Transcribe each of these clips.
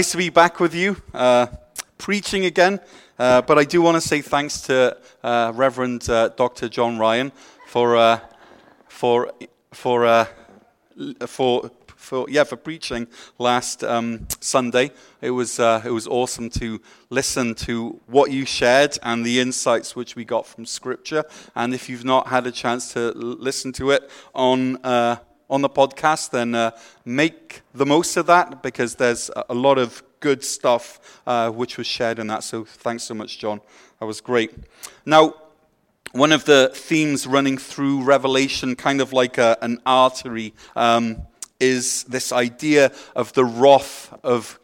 nice to be back with you, uh, preaching again. Uh, but I do want to say thanks to uh, Reverend uh, Dr. John Ryan for uh, for for uh, for. For, yeah, for preaching last um, Sunday, it was it was awesome to listen to what you shared and the insights which we got from Scripture. And if you've not had a chance to listen to it on on the podcast, then uh, make the most of that because there's a lot of good stuff uh, which was shared in that. So thanks so much, John. That was great. Now, one of the themes running through Revelation, kind of like a, an artery, um, is this idea of the wrath of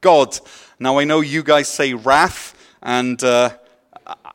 God. Now, I know you guys say wrath, and uh,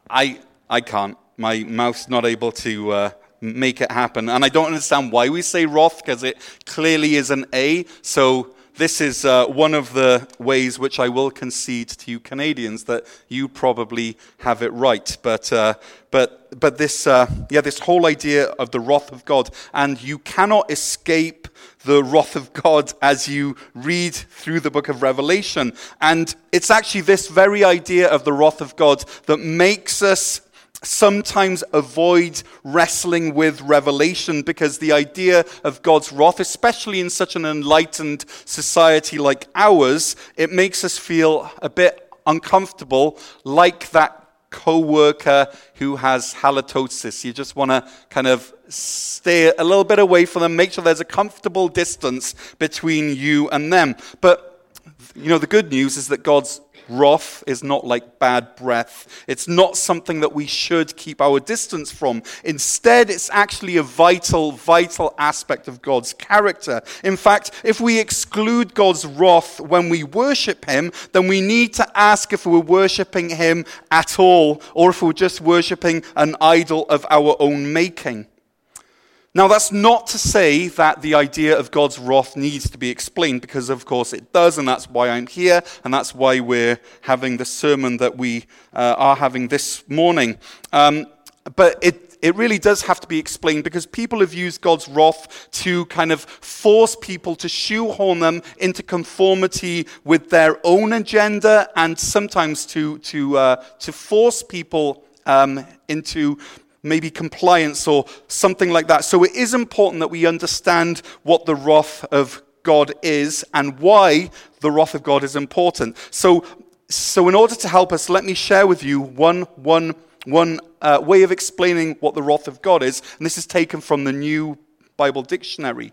I, I can't. My mouth's not able to uh, make it happen. And I don't understand why we say wrath, because it clearly is an A. So this is uh, one of the ways which I will concede to you Canadians that you probably have it right. But, uh, but, but this, uh, yeah, this whole idea of the wrath of God, and you cannot escape the wrath of God as you read through the book of Revelation. And it's actually this very idea of the wrath of God that makes us sometimes avoid wrestling with revelation because the idea of God's wrath, especially in such an enlightened society like ours, it makes us feel a bit uncomfortable, like that co-worker who has halitosis. You just want to kind of stay a little bit away from them, make sure there's a comfortable distance between you and them. But you know, the good news is that God's Wrath is not like bad breath. It's not something that we should keep our distance from. Instead, it's actually a vital, vital aspect of God's character. In fact, if we exclude God's wrath when we worship Him, then we need to ask if we're worshiping Him at all, or if we're just worshiping an idol of our own making. Now, that's not to say that the idea of God's wrath needs to be explained, because of course it does, and that's why I'm here, and that's why we're having the sermon that we uh, are having this morning. Um, but it, it really does have to be explained because people have used God's wrath to kind of force people to shoehorn them into conformity with their own agenda and sometimes to, to, uh, to force people um, into maybe compliance or something like that. So it is important that we understand what the wrath of God is and why the wrath of God is important. So, so in order to help us, let me share with you one, one, one uh, way of explaining what the wrath of God is. And this is taken from the New Bible Dictionary.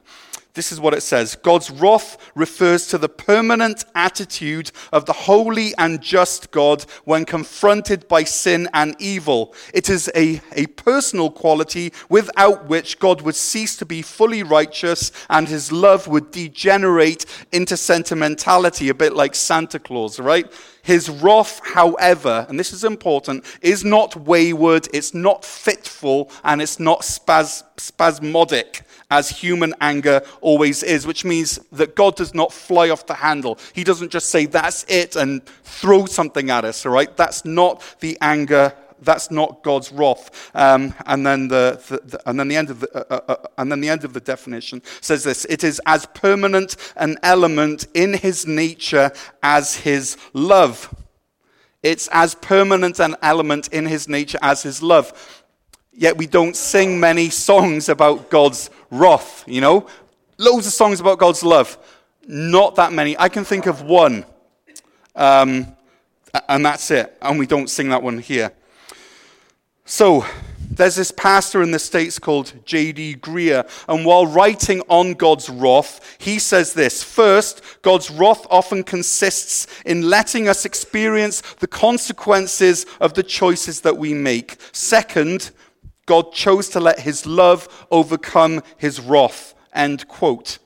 This is what it says God's wrath refers to the permanent attitude of the holy and just God when confronted by sin and evil. It is a, a personal quality without which God would cease to be fully righteous and his love would degenerate into sentimentality, a bit like Santa Claus, right? His wrath, however, and this is important, is not wayward, it's not fitful, and it's not spas- spasmodic as human anger always is, which means that God does not fly off the handle. He doesn't just say, that's it, and throw something at us, all right? That's not the anger. That's not God's wrath. Um, and, then the, the, the, and, then the end of the, uh, uh, uh, and then the end of the definition says this It is as permanent an element in his nature as his love. It's as permanent an element in his nature as his love. Yet we don't sing many songs about God's wrath, you know? Loads of songs about God's love. Not that many. I can think of one. Um, and that's it. And we don't sing that one here. So, there's this pastor in the States called J.D. Greear, and while writing on God's wrath, he says this First, God's wrath often consists in letting us experience the consequences of the choices that we make. Second, God chose to let his love overcome his wrath. End quote.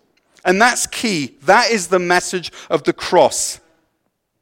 And that's key. That is the message of the cross,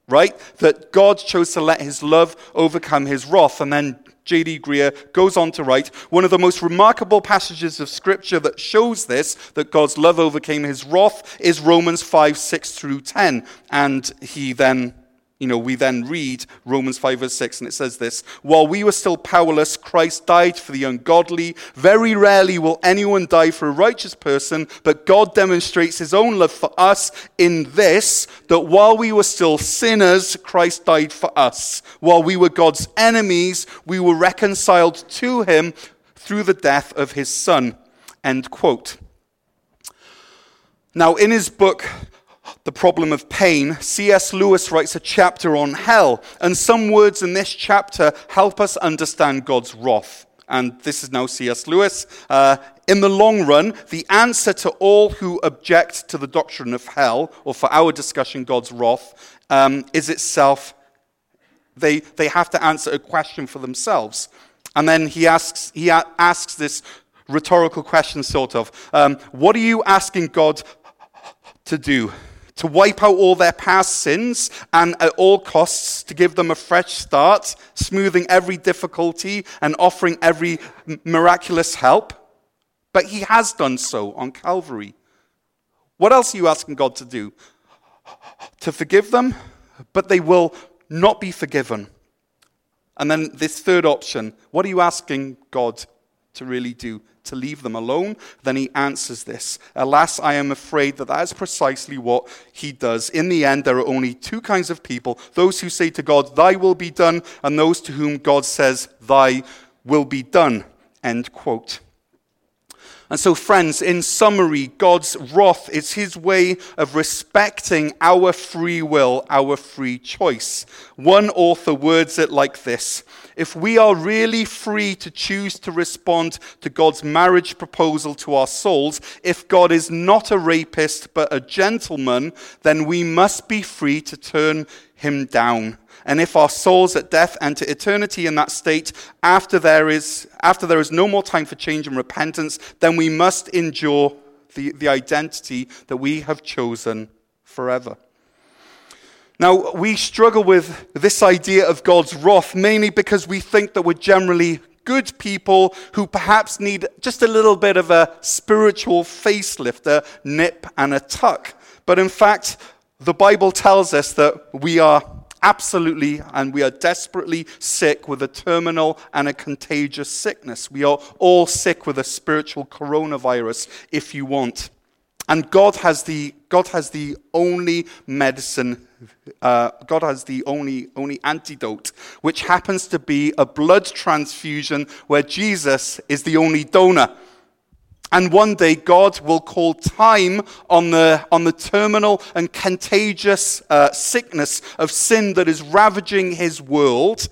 right? That God chose to let his love overcome his wrath. And then J.D. Greear goes on to write one of the most remarkable passages of Scripture that shows this, that God's love overcame his wrath, is Romans 5 6 through 10. And he then you know, we then read Romans 5 verse 6, and it says this While we were still powerless, Christ died for the ungodly. Very rarely will anyone die for a righteous person, but God demonstrates his own love for us in this that while we were still sinners, Christ died for us. While we were God's enemies, we were reconciled to him through the death of his son. End quote. Now, in his book, the problem of pain, C.S. Lewis writes a chapter on hell, and some words in this chapter help us understand God's wrath. And this is now C.S. Lewis. Uh, in the long run, the answer to all who object to the doctrine of hell, or for our discussion, God's wrath, um, is itself, they, they have to answer a question for themselves. And then he asks, he asks this rhetorical question, sort of um, What are you asking God to do? To wipe out all their past sins and at all costs to give them a fresh start, smoothing every difficulty and offering every miraculous help. But he has done so on Calvary. What else are you asking God to do? To forgive them, but they will not be forgiven. And then this third option what are you asking God to really do? to leave them alone, then he answers this. Alas, I am afraid that that is precisely what he does. In the end, there are only two kinds of people those who say to God, Thy will be done, and those to whom God says, Thy will be done. End quote. And so, friends, in summary, God's wrath is his way of respecting our free will, our free choice. One author words it like this If we are really free to choose to respond to God's marriage proposal to our souls, if God is not a rapist but a gentleman, then we must be free to turn him down. And if our souls at death enter eternity in that state, after there is, after there is no more time for change and repentance, then we must endure the, the identity that we have chosen forever. Now, we struggle with this idea of God's wrath mainly because we think that we're generally good people who perhaps need just a little bit of a spiritual facelift, a nip and a tuck. But in fact, the Bible tells us that we are absolutely and we are desperately sick with a terminal and a contagious sickness. We are all sick with a spiritual coronavirus, if you want. And God has the, God has the only medicine, uh, God has the only, only antidote, which happens to be a blood transfusion where Jesus is the only donor. And one day, God will call time on the, on the terminal and contagious uh, sickness of sin that is ravaging his world.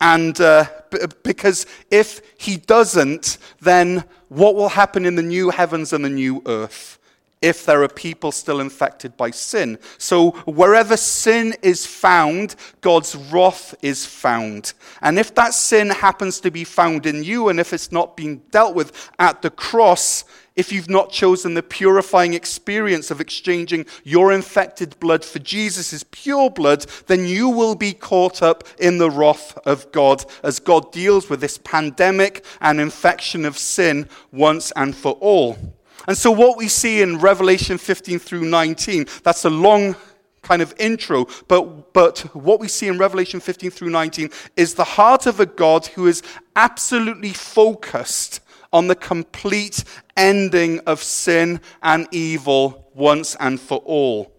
And uh, b- because if he doesn't, then what will happen in the new heavens and the new earth? If there are people still infected by sin. So, wherever sin is found, God's wrath is found. And if that sin happens to be found in you, and if it's not being dealt with at the cross, if you've not chosen the purifying experience of exchanging your infected blood for Jesus' pure blood, then you will be caught up in the wrath of God as God deals with this pandemic and infection of sin once and for all. And so, what we see in Revelation 15 through 19, that's a long kind of intro, but, but what we see in Revelation 15 through 19 is the heart of a God who is absolutely focused on the complete ending of sin and evil once and for all.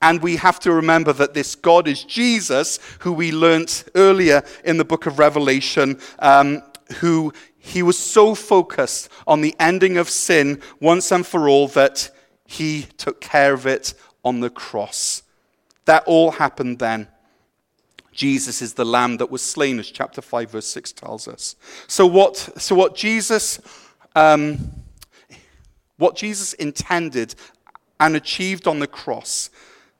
And we have to remember that this God is Jesus, who we learnt earlier in the book of Revelation, um, who he was so focused on the ending of sin once and for all that he took care of it on the cross. That all happened then. Jesus is the lamb that was slain, as chapter 5, verse 6 tells us. So, what, so what, Jesus, um, what Jesus intended and achieved on the cross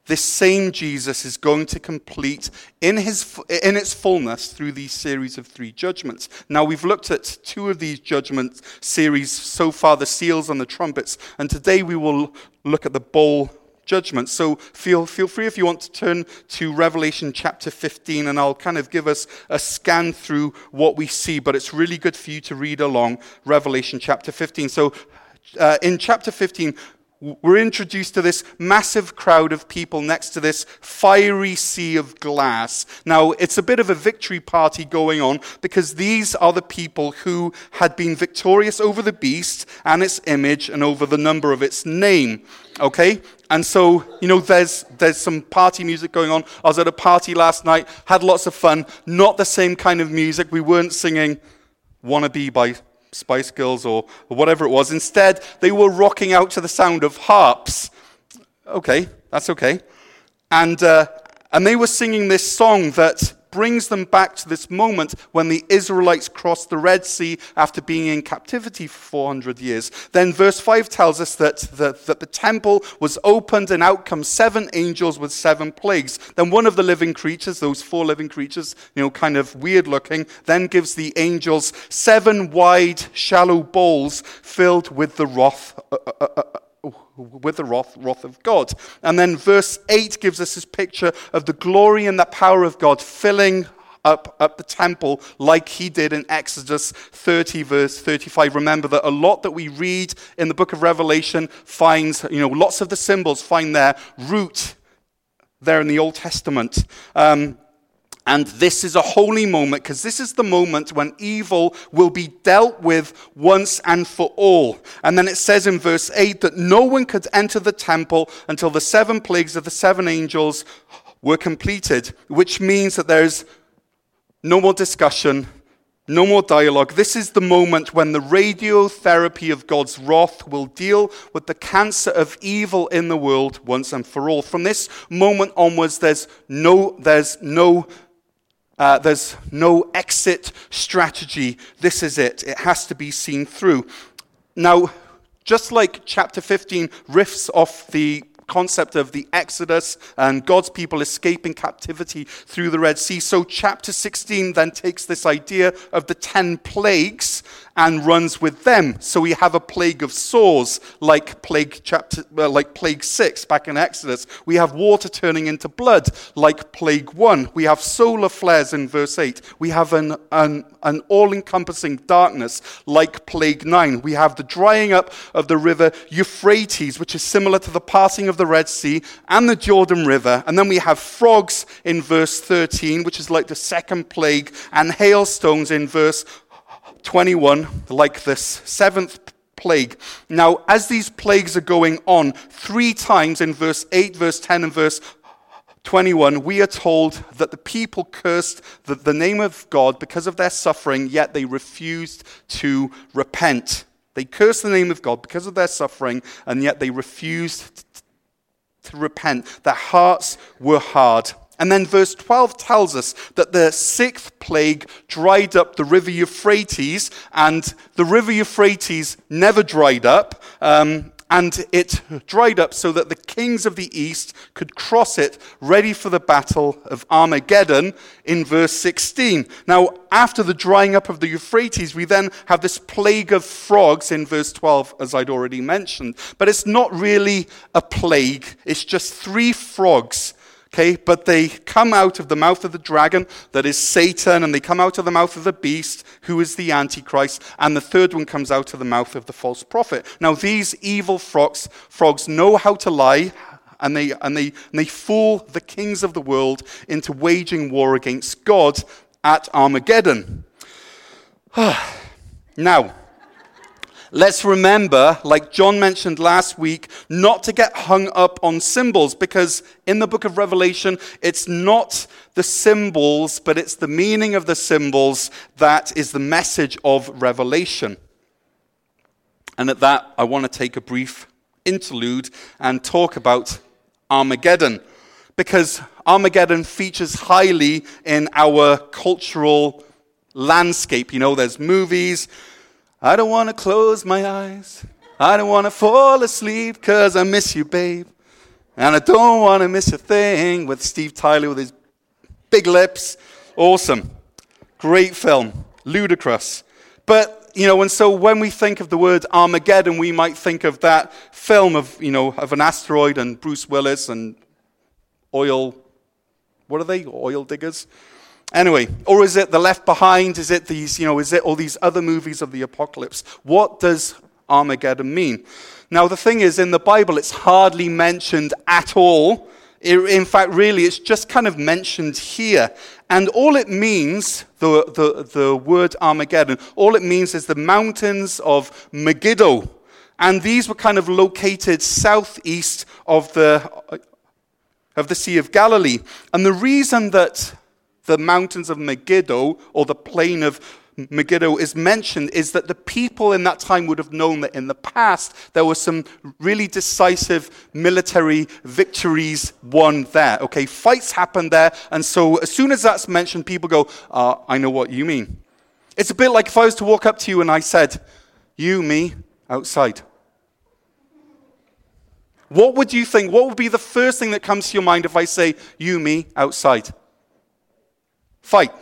this same Jesus is going to complete in, his, in its fullness through these series of three judgments. Now, we've looked at two of these judgment series so far the seals and the trumpets, and today we will look at the bowl judgment. So feel, feel free if you want to turn to Revelation chapter 15, and I'll kind of give us a scan through what we see, but it's really good for you to read along Revelation chapter 15. So uh, in chapter 15, we're introduced to this massive crowd of people next to this fiery sea of glass. Now, it's a bit of a victory party going on because these are the people who had been victorious over the beast and its image and over the number of its name. Okay? And so, you know, there's, there's some party music going on. I was at a party last night, had lots of fun. Not the same kind of music. We weren't singing Wannabe by Spice Girls or, whatever it was. Instead, they were rocking out to the sound of harps. Okay, that's okay. And, uh, and they were singing this song that brings them back to this moment when the Israelites crossed the Red Sea after being in captivity for 400 years. Then verse 5 tells us that the, that the temple was opened and out come seven angels with seven plagues. Then one of the living creatures, those four living creatures, you know, kind of weird looking, then gives the angels seven wide, shallow bowls filled with the wrath. Uh, uh, uh, With the wrath, wrath of God. And then verse 8 gives us this picture of the glory and the power of God filling up, up the temple like he did in Exodus 30, verse 35. Remember that a lot that we read in the book of Revelation finds, you know, lots of the symbols find their root there in the Old Testament. Um, and this is a holy moment because this is the moment when evil will be dealt with once and for all. And then it says in verse 8 that no one could enter the temple until the seven plagues of the seven angels were completed, which means that there's no more discussion, no more dialogue. This is the moment when the radiotherapy of God's wrath will deal with the cancer of evil in the world once and for all. From this moment onwards, there's no, there's no uh, there's no exit strategy. This is it. It has to be seen through. Now, just like chapter 15 riffs off the concept of the Exodus and God's people escaping captivity through the Red Sea. So, chapter 16 then takes this idea of the 10 plagues and runs with them. So we have a plague of sores, like plague chapter, uh, like plague six back in Exodus. We have water turning into blood, like plague one. We have solar flares in verse eight. We have an, an, an all-encompassing darkness, like plague nine. We have the drying up of the river Euphrates, which is similar to the parting of the Red Sea and the Jordan River. And then we have frogs in verse 13, which is like the second plague, and hailstones in verse 21, like this seventh plague. Now, as these plagues are going on, three times in verse 8, verse 10, and verse 21, we are told that the people cursed the, the name of God because of their suffering, yet they refused to repent. They cursed the name of God because of their suffering, and yet they refused to repent. Their hearts were hard. And then verse 12 tells us that the sixth plague dried up the river Euphrates, and the river Euphrates never dried up. Um, and it dried up so that the kings of the east could cross it, ready for the battle of Armageddon in verse 16. Now, after the drying up of the Euphrates, we then have this plague of frogs in verse 12, as I'd already mentioned. But it's not really a plague, it's just three frogs Okay, but they come out of the mouth of the dragon, that is Satan, and they come out of the mouth of the beast, who is the Antichrist, and the third one comes out of the mouth of the false prophet. Now, these evil frogs, frogs know how to lie, and they, and, they, and they fool the kings of the world into waging war against God at Armageddon. now, Let's remember, like John mentioned last week, not to get hung up on symbols because in the book of Revelation, it's not the symbols, but it's the meaning of the symbols that is the message of Revelation. And at that, I want to take a brief interlude and talk about Armageddon because Armageddon features highly in our cultural landscape. You know, there's movies I don't want to close my eyes. I don't want to fall asleep because I miss you, babe. And I don't want to miss a thing with Steve Tyler with his big lips. Awesome. Great film. Ludicrous. But, you know, and so when we think of the word Armageddon, we might think of that film of, you know, of an asteroid and Bruce Willis and oil, what are they? Oil diggers? Anyway, or is it The Left Behind? Is it these, you know, is it all these other movies of the apocalypse? What does Armageddon mean? Now, the thing is, in the Bible, it's hardly mentioned at all. in fact, really, it's just kind of mentioned here. And all it means, the, the, the word Armageddon, all it means is the mountains of Megiddo. And these were kind of located southeast of the, of the Sea of Galilee. And the reason that the mountains of Megiddo, or the plain of Megiddo is mentioned is that the people in that time would have known that in the past there were some really decisive military victories won there. Okay, fights happened there, and so as soon as that's mentioned, people go, uh, I know what you mean. It's a bit like if I was to walk up to you and I said, You, me, outside. What would you think? What would be the first thing that comes to your mind if I say, You, me, outside? Fight.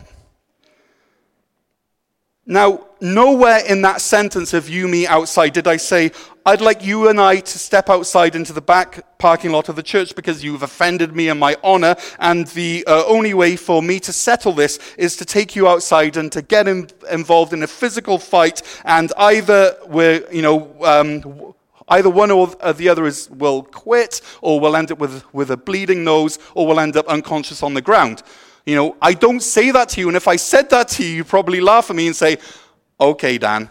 Now, nowhere in that sentence of you, me, outside did I say, I'd like you and I to step outside into the back parking lot of the church because you've offended me and my honor, and the uh, only way for me to settle this is to take you outside and to get in, involved in a physical fight, and either we're, you know, um, Either one or the other is, will quit, or we'll end up with, with a bleeding nose, or we'll end up unconscious on the ground. You know, I don't say that to you, and if I said that to you, you'd probably laugh at me and say, okay, Dan.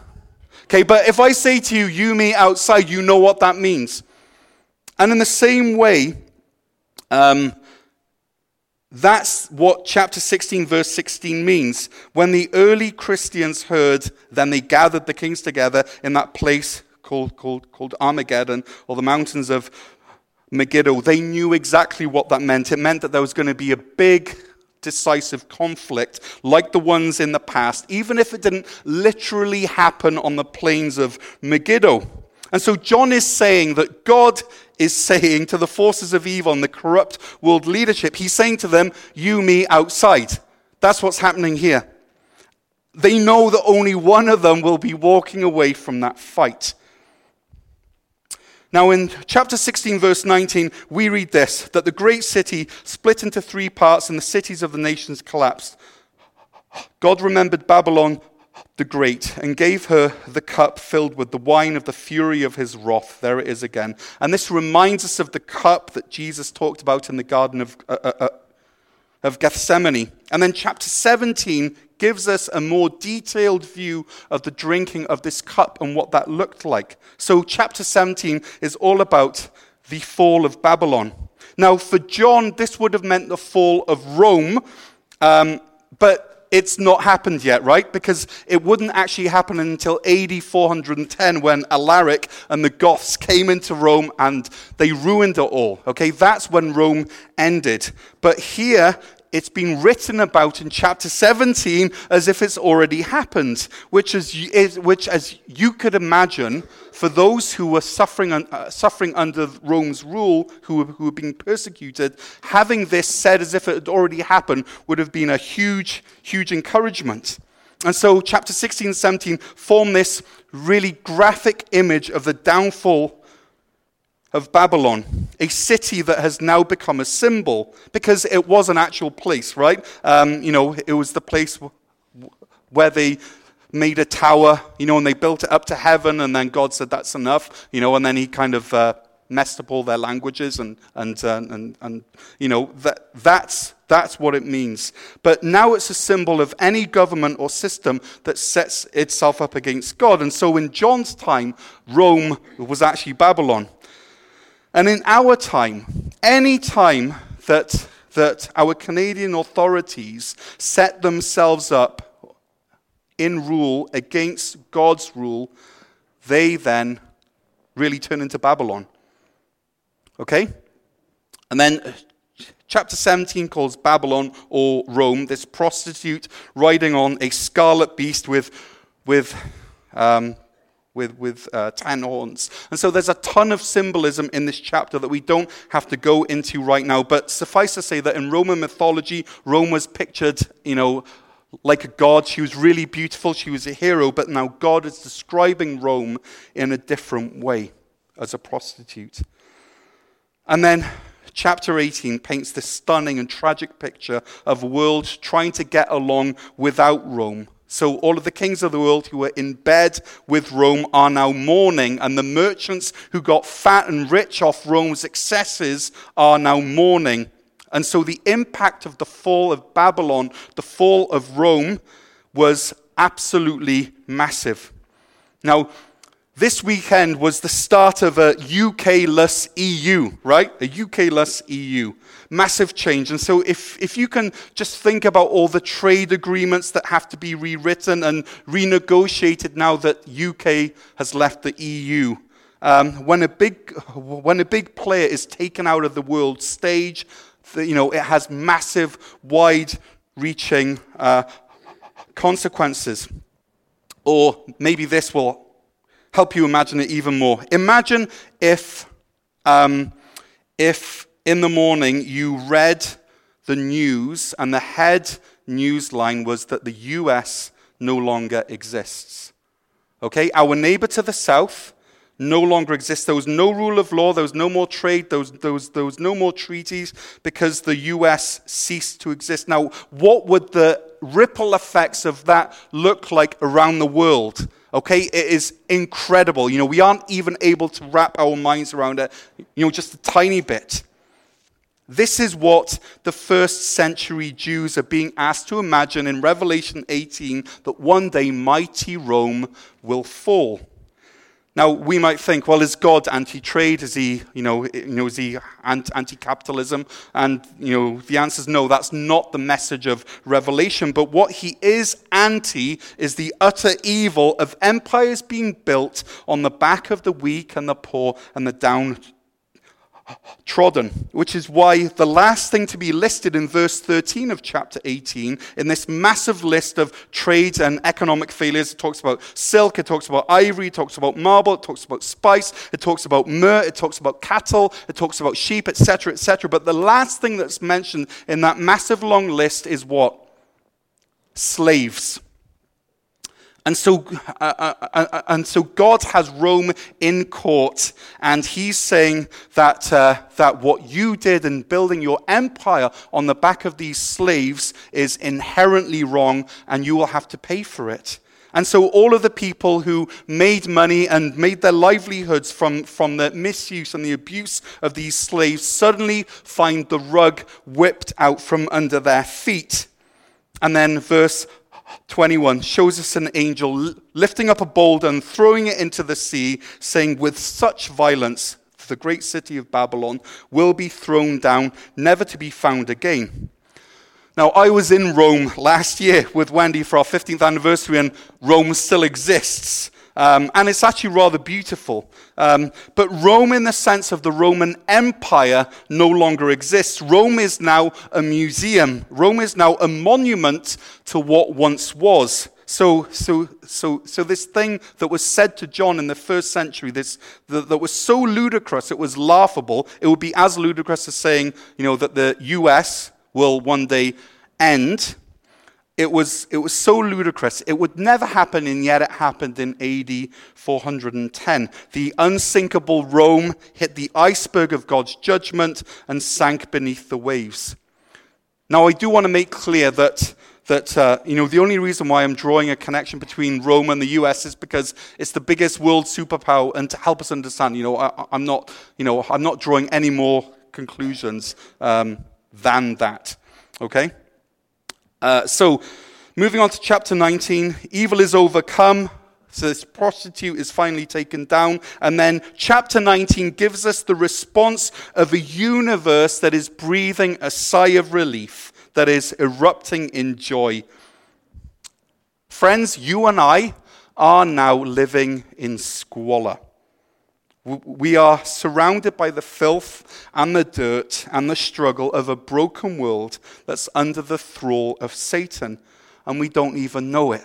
Okay, but if I say to you, you, me, outside, you know what that means. And in the same way, um, that's what chapter 16, verse 16 means. When the early Christians heard, then they gathered the kings together in that place called, called, called Armageddon, or the mountains of Megiddo. They knew exactly what that meant. It meant that there was going to be a big decisive conflict like the ones in the past, even if it didn't literally happen on the plains of Megiddo. And so John is saying that God is saying to the forces of evil and the corrupt world leadership, he's saying to them, You, me, outside. That's what's happening here. They know that only one of them will be walking away from that fight. Now, in chapter 16, verse 19, we read this that the great city split into three parts and the cities of the nations collapsed. God remembered Babylon the Great and gave her the cup filled with the wine of the fury of his wrath. There it is again. And this reminds us of the cup that Jesus talked about in the Garden of, uh, uh, uh of Gethsemane. And then chapter 17 gives us a more detailed view of the drinking of this cup and what that looked like. So, chapter 17 is all about the fall of Babylon. Now, for John, this would have meant the fall of Rome, um, but it's not happened yet, right? Because it wouldn't actually happen until AD 410 when Alaric and the Goths came into Rome and they ruined it all. Okay, that's when Rome ended. But here, it's been written about in chapter 17 as if it's already happened, which, is, which as you could imagine, for those who were suffering, uh, suffering under Rome's rule, who, who were being persecuted, having this said as if it had already happened would have been a huge, huge encouragement. And so, chapter 16 and 17 form this really graphic image of the downfall of Babylon, a city that has now become a symbol because it was an actual place, right? Um, you know, it was the place where they made a tower, you know, and they built it up to heaven, and then God said, That's enough, you know, and then He kind of uh, messed up all their languages, and, and, uh, and, and you know, that, that's, that's what it means. But now it's a symbol of any government or system that sets itself up against God. And so in John's time, Rome was actually Babylon. And in our time, any time that, that our Canadian authorities set themselves up in rule against God's rule, they then really turn into Babylon. Okay? And then chapter 17 calls Babylon or Rome this prostitute riding on a scarlet beast with, with um, with, with uh, ten horns. And so there's a ton of symbolism in this chapter that we don't have to go into right now. But suffice to say that in Roman mythology, Rome was pictured, you know, like a god. She was really beautiful. She was a hero. But now God is describing Rome in a different way as a prostitute. And then chapter 18 paints this stunning and tragic picture of a world trying to get along without Rome So all of the kings of the world who were in bed with Rome are now mourning, and the merchants who got fat and rich off Rome's excesses are now mourning. And so the impact of the fall of Babylon, the fall of Rome, was absolutely massive. Now, this weekend was the start of a UK-less EU, right? A UK-less EU. Massive change. And so if, if you can just think about all the trade agreements that have to be rewritten and renegotiated now that UK has left the EU, um, when, a big, when a big player is taken out of the world stage, you know, it has massive, wide-reaching uh, consequences. Or maybe this will help you imagine it even more. Imagine if, um, if in the morning you read the news and the head news line was that the US no longer exists. Okay, our neighbor to the south no longer exists. There was no rule of law, there was no more trade, there was, there was, there was no more treaties because the US ceased to exist. Now, what would the ripple effects of that look like around the world? Okay, it is incredible. You know, we aren't even able to wrap our minds around it, you know, just a tiny bit. This is what the first century Jews are being asked to imagine in Revelation 18 that one day mighty Rome will fall. Now, we might think, well, is God anti-trade? Is he, you know, you know is he anti-capitalism? And, you know, the answer is no, that's not the message of Revelation. But what he is anti is the utter evil of empires being built on the back of the weak and the poor and the down trodden, which is why the last thing to be listed in verse 13 of chapter 18, in this massive list of trade and economic failures, it talks about silk, it talks about ivory, it talks about marble, it talks about spice, it talks about myrrh, it talks about cattle, it talks about sheep, etc., etc. But the last thing that's mentioned in that massive long list is what? Slaves. And so, uh, uh, uh, uh, and so God has Rome in court, and he's saying that, uh, that what you did in building your empire on the back of these slaves is inherently wrong, and you will have to pay for it. And so, all of the people who made money and made their livelihoods from, from the misuse and the abuse of these slaves suddenly find the rug whipped out from under their feet. And then, verse 21 shows us an angel lifting up a boulder and throwing it into the sea, saying, With such violence, the great city of Babylon will be thrown down, never to be found again. Now, I was in Rome last year with Wendy for our 15th anniversary, and Rome still exists. Um, and it's actually rather beautiful. Um, but Rome, in the sense of the Roman Empire, no longer exists. Rome is now a museum. Rome is now a monument to what once was. So, so, so, so this thing that was said to John in the first century, this that, that was so ludicrous, it was laughable. It would be as ludicrous as saying, you know, that the U.S. will one day end it was, it was so ludicrous. It would never happen, and yet it happened in AD 410. The unsinkable Rome hit the iceberg of God's judgment and sank beneath the waves. Now, I do want to make clear that, that uh, you know, the only reason why I'm drawing a connection between Rome and the US is because it's the biggest world superpower, and to help us understand, you know, I, am not, you know, I'm not drawing any more conclusions um, than that. Okay? Uh, so, moving on to chapter 19, evil is overcome. So, this prostitute is finally taken down. And then, chapter 19 gives us the response of a universe that is breathing a sigh of relief, that is erupting in joy. Friends, you and I are now living in squalor. We are surrounded by the filth and the dirt and the struggle of a broken world that's under the thrall of Satan, and we don't even know it.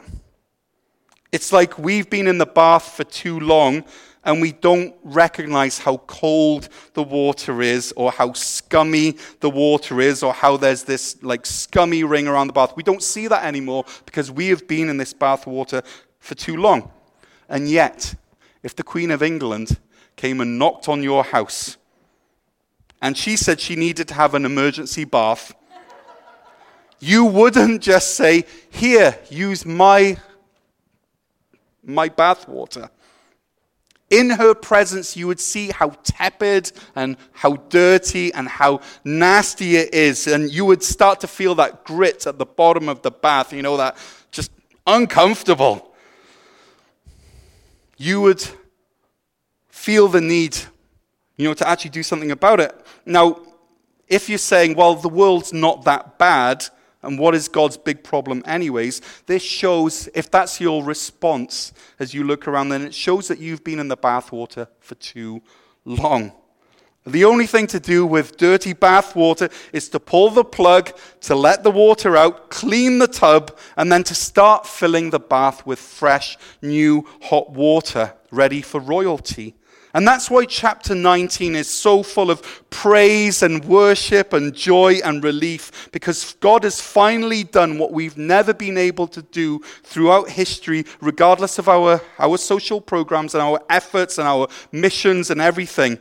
It's like we've been in the bath for too long and we don't recognize how cold the water is or how scummy the water is or how there's this like scummy ring around the bath. We don't see that anymore because we have been in this bath water for too long. And yet, if the Queen of England came and knocked on your house. And she said she needed to have an emergency bath. you wouldn't just say, Here, use my, my bathwater. In her presence, you would see how tepid and how dirty and how nasty it is. And you would start to feel that grit at the bottom of the bath, you know, that just uncomfortable. You would feel the need, you know, to actually do something about it. Now, if you're saying, well, the world's not that bad, and what is God's big problem, anyways? This shows, if that's your response as you look around, then it shows that you've been in the bathwater for too long. The only thing to do with dirty bathwater is to pull the plug, to let the water out, clean the tub, and then to start filling the bath with fresh, new, hot water ready for royalty. And that's why chapter 19 is so full of praise and worship and joy and relief, because God has finally done what we've never been able to do throughout history, regardless of our, our social programs and our efforts and our missions and everything.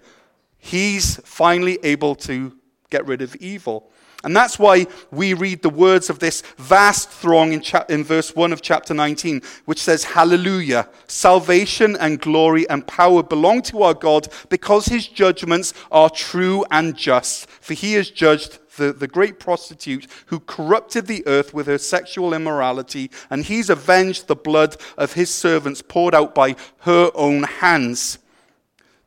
He's finally able to get rid of evil. And that's why we read the words of this vast throng in, cha- in, verse 1 of chapter 19, which says, Hallelujah! Salvation and glory and power belong to our God because his judgments are true and just. For he has judged the, the great prostitute who corrupted the earth with her sexual immorality, and he's avenged the blood of his servants poured out by her own hands.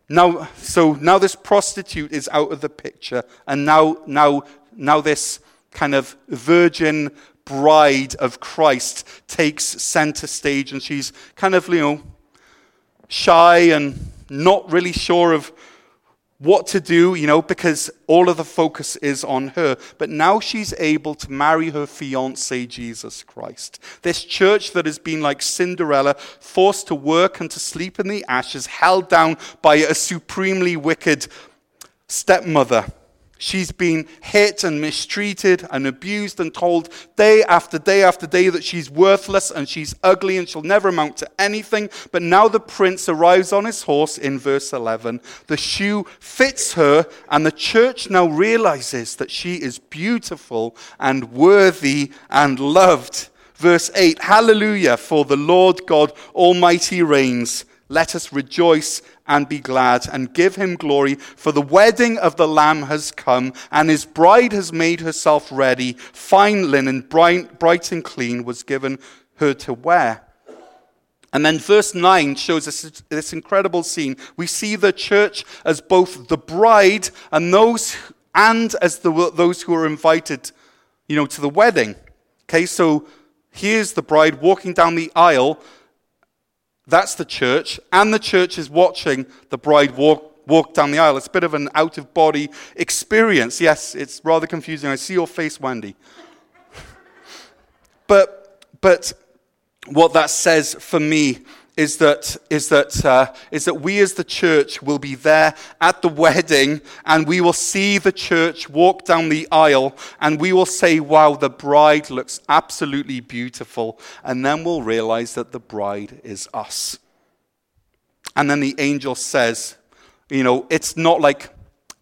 Now, so now this prostitute is out of the picture, and now, now now this kind of virgin bride of Christ takes center stage, and she's kind of, you know, shy and not really sure of what to do, you know, because all of the focus is on her. But now she's able to marry her fiance, Jesus Christ. This church that has been like Cinderella, forced to work and to sleep in the ashes, held down by a supremely wicked stepmother She's been hit and mistreated and abused and told day after day after day that she's worthless and she's ugly and she'll never amount to anything. But now the prince arrives on his horse in verse 11. The shoe fits her, and the church now realizes that she is beautiful and worthy and loved. Verse 8 Hallelujah, for the Lord God Almighty reigns. Let us rejoice and be glad and give him glory, for the wedding of the Lamb has come, and his bride has made herself ready. Fine linen, bright, bright and clean, was given her to wear. And then verse 9 shows us this incredible scene. We see the church as both the bride and those, and as the, those who are invited, you know, to the wedding. Okay, so here's the bride walking down the aisle that's the church, and the church is watching the bride walk, walk down the aisle. It's a bit of an out of body experience. Yes, it's rather confusing. I see your face, Wendy. but, but what that says for me is that, is, that, uh, is that we as the church will be there at the wedding and we will see the church walk down the aisle and we will say, wow, the bride looks absolutely beautiful. And then we'll realize that the bride is us. And then the angel says, you know, it's not like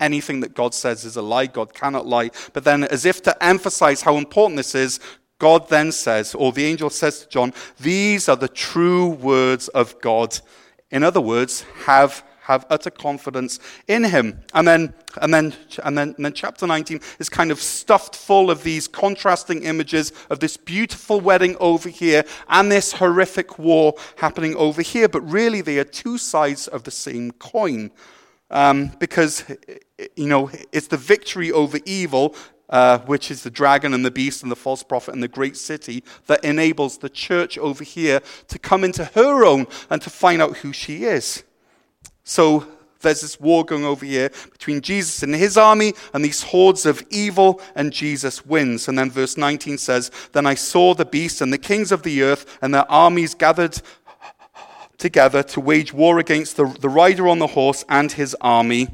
anything that God says is a lie. God cannot lie. But then, as if to emphasize how important this is, God then says, or the angel says to John, These are the true words of God. In other words, have, have utter confidence in him. And then, and, then, and, then, and then chapter 19 is kind of stuffed full of these contrasting images of this beautiful wedding over here and this horrific war happening over here. But really, they are two sides of the same coin. Um, because, you know, it's the victory over evil uh, which is the dragon and the beast and the false prophet and the great city, that enables the church over here to come into her own and to find out who she is. So there's this war going over here between Jesus and his army and these hordes of evil, and Jesus wins. And then verse 19 says, Then I saw the beast and the kings of the earth and their armies gathered together to wage war against the, the rider on the horse and his army.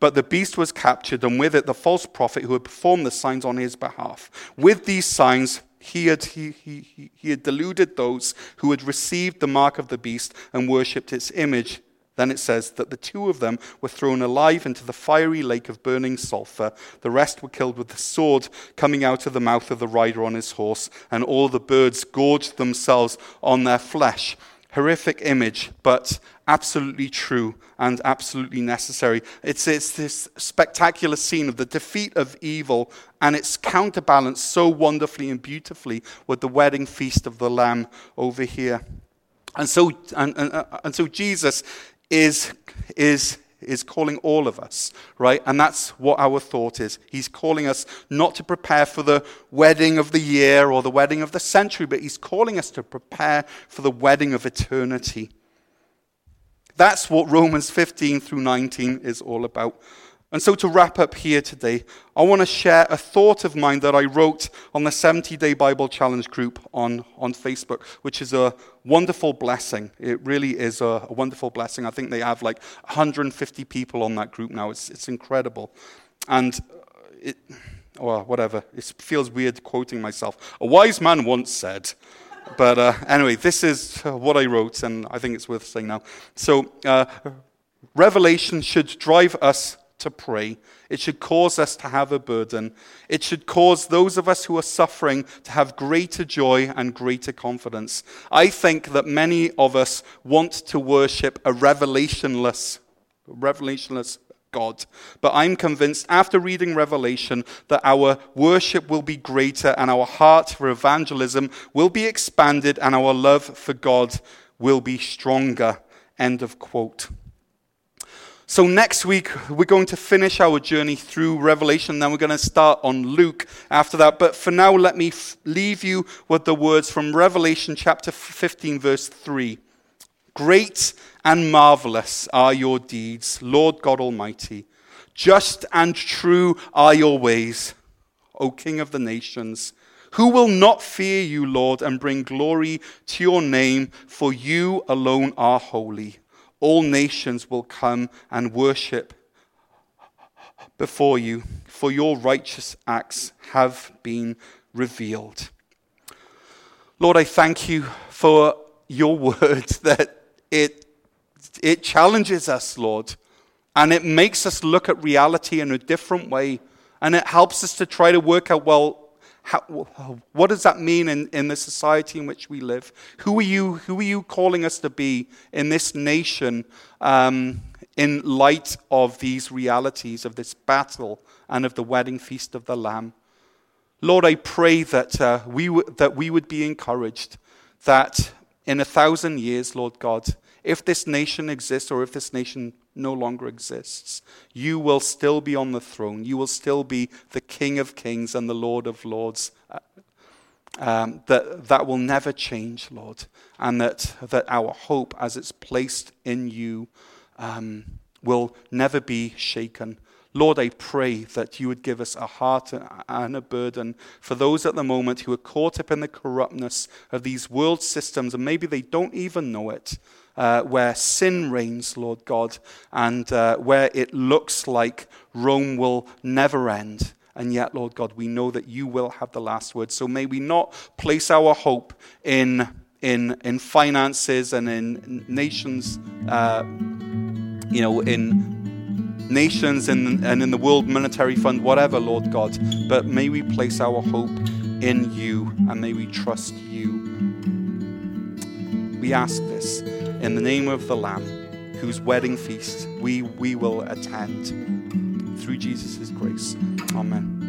But the beast was captured, and with it the false prophet who had performed the signs on his behalf. With these signs, he had, he, he, he had deluded those who had received the mark of the beast and worshipped its image. Then it says that the two of them were thrown alive into the fiery lake of burning sulfur. The rest were killed with the sword coming out of the mouth of the rider on his horse, and all the birds gorged themselves on their flesh. Horrific image, but absolutely true and absolutely necessary. It's, it's this spectacular scene of the defeat of evil, and it's counterbalanced so wonderfully and beautifully with the wedding feast of the Lamb over here. And so, and, and, and so Jesus is, is, is calling all of us, right? And that's what our thought is. He's calling us not to prepare for the wedding of the year or the wedding of the century, but he's calling us to prepare for the wedding of eternity. That's what Romans 15 through 19 is all about. And so, to wrap up here today, I want to share a thought of mine that I wrote on the 70 Day Bible Challenge group on, on Facebook, which is a wonderful blessing. It really is a, a wonderful blessing. I think they have like 150 people on that group now. It's, it's incredible. And it, or whatever, it feels weird quoting myself. A wise man once said, but uh, anyway, this is what I wrote, and I think it's worth saying now. So, uh, Revelation should drive us to pray. It should cause us to have a burden. It should cause those of us who are suffering to have greater joy and greater confidence. I think that many of us want to worship a revelationless, revelationless God. But I'm convinced after reading Revelation that our worship will be greater and our heart for evangelism will be expanded and our love for God will be stronger. End of quote. So, next week, we're going to finish our journey through Revelation, then we're going to start on Luke after that. But for now, let me f- leave you with the words from Revelation chapter 15, verse 3. Great and marvelous are your deeds, Lord God Almighty. Just and true are your ways, O King of the nations. Who will not fear you, Lord, and bring glory to your name? For you alone are holy all nations will come and worship before you, for your righteous acts have been revealed. Lord, I thank you for your word that it, it challenges us, Lord, and it makes us look at reality in a different way, and it helps us to try to work out, well, how, what does that mean in, in the society in which we live? Who are you, who are you calling us to be in this nation um, in light of these realities, of this battle, and of the wedding feast of the Lamb? Lord, I pray that, uh, we w- that we would be encouraged that in a thousand years, Lord God, if this nation exists or if this nation no longer exists, you will still be on the throne. You will still be the King of kings and the Lord of lords. Uh, um, that, that will never change, Lord, and that, that our hope, as it's placed in you, um, will never be shaken. Lord, I pray that you would give us a heart and a burden for those at the moment who are caught up in the corruptness of these world systems, and maybe they don't even know it uh, where sin reigns, Lord God, and uh, where it looks like Rome will never end. And yet, Lord God, we know that you will have the last word. So may we not place our hope in, in, in finances and in nations, uh, you know, in nations and, and in the World Monetary Fund, whatever, Lord God. But may we place our hope in you and may we trust you. We ask this in the name of the Lamb, whose wedding feast we, we will attend through Jesus' grace. Amen.